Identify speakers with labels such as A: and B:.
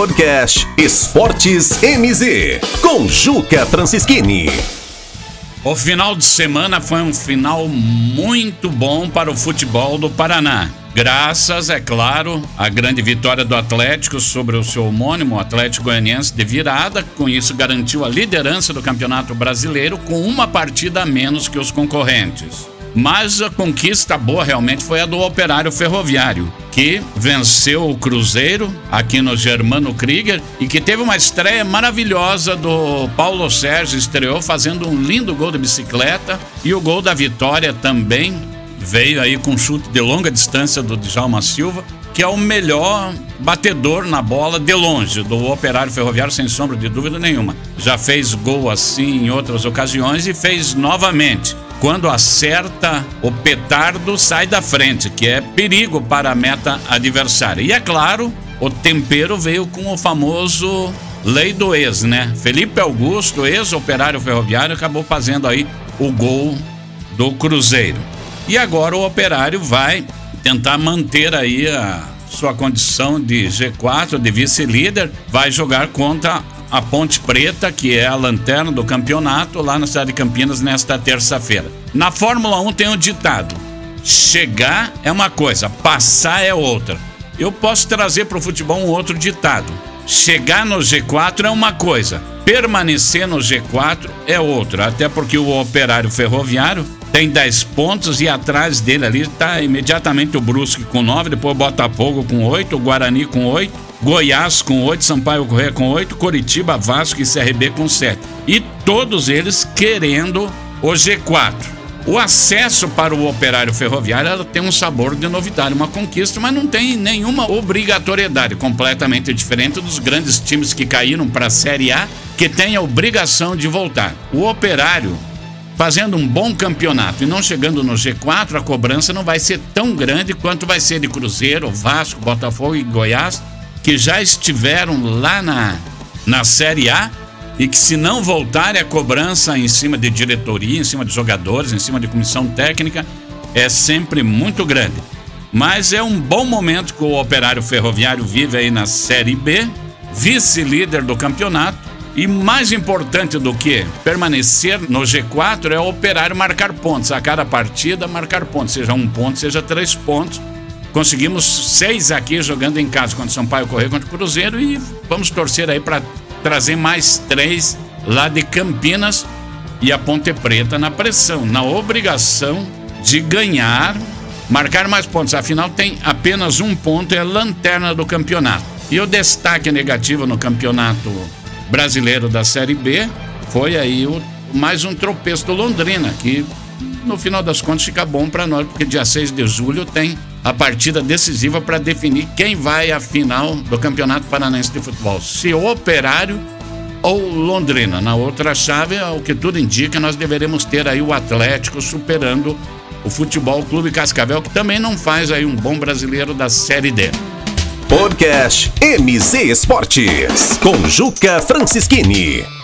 A: Podcast Esportes MZ, com Juca Francischini.
B: O final de semana foi um final muito bom para o futebol do Paraná. Graças, é claro, à grande vitória do Atlético sobre o seu homônimo Atlético Goianiense de virada, com isso garantiu a liderança do Campeonato Brasileiro com uma partida a menos que os concorrentes. Mas a conquista boa realmente foi a do Operário Ferroviário, que venceu o Cruzeiro aqui no Germano Krieger e que teve uma estreia maravilhosa do Paulo Sérgio, estreou fazendo um lindo gol de bicicleta e o gol da vitória também veio aí com chute de longa distância do Djalma Silva, que é o melhor batedor na bola de longe do Operário Ferroviário, sem sombra de dúvida nenhuma. Já fez gol assim em outras ocasiões e fez novamente quando acerta o petardo, sai da frente, que é perigo para a meta adversária. E é claro, o tempero veio com o famoso lei do ex, né? Felipe Augusto, ex-operário ferroviário, acabou fazendo aí o gol do Cruzeiro. E agora o operário vai tentar manter aí a sua condição de G4, de vice-líder, vai jogar contra a Ponte Preta, que é a lanterna do campeonato, lá na cidade de Campinas, nesta terça-feira. Na Fórmula 1 tem um ditado: chegar é uma coisa, passar é outra. Eu posso trazer para o futebol um outro ditado: chegar no G4 é uma coisa, permanecer no G4 é outra. Até porque o operário ferroviário tem 10 pontos e atrás dele ali está imediatamente o Brusque com 9, depois Botafogo com 8, o Guarani com 8 Goiás com 8, Sampaio Correia com 8, Coritiba, Vasco e CRB com 7. E todos eles querendo o G4. O acesso para o operário ferroviário tem um sabor de novidade, uma conquista, mas não tem nenhuma obrigatoriedade, completamente diferente dos grandes times que caíram para a Série A, que tem a obrigação de voltar. O operário, fazendo um bom campeonato e não chegando no G4, a cobrança não vai ser tão grande quanto vai ser de Cruzeiro, Vasco, Botafogo e Goiás que já estiveram lá na, na Série A e que, se não voltarem a cobrança em cima de diretoria, em cima de jogadores, em cima de comissão técnica, é sempre muito grande. Mas é um bom momento que o Operário Ferroviário vive aí na Série B, vice-líder do campeonato. E mais importante do que permanecer no G4 é o Operário marcar pontos. A cada partida, marcar pontos, seja um ponto, seja três pontos Conseguimos seis aqui jogando em casa contra Sampaio Correio contra o Cruzeiro e vamos torcer aí para trazer mais três lá de Campinas e a Ponte Preta na pressão, na obrigação de ganhar, marcar mais pontos. Afinal, tem apenas um ponto, é a lanterna do campeonato. E o destaque negativo no campeonato brasileiro da Série B foi aí o, mais um tropeço do Londrina, que no final das contas fica bom para nós, porque dia 6 de julho tem a partida decisiva para definir quem vai à final do Campeonato Paranaense de Futebol. Se o Operário ou Londrina. Na outra chave, o que tudo indica, nós deveremos ter aí o Atlético superando o Futebol Clube Cascavel, que também não faz aí um bom brasileiro da Série D.
A: Podcast MZ Esportes, com Juca Francischini.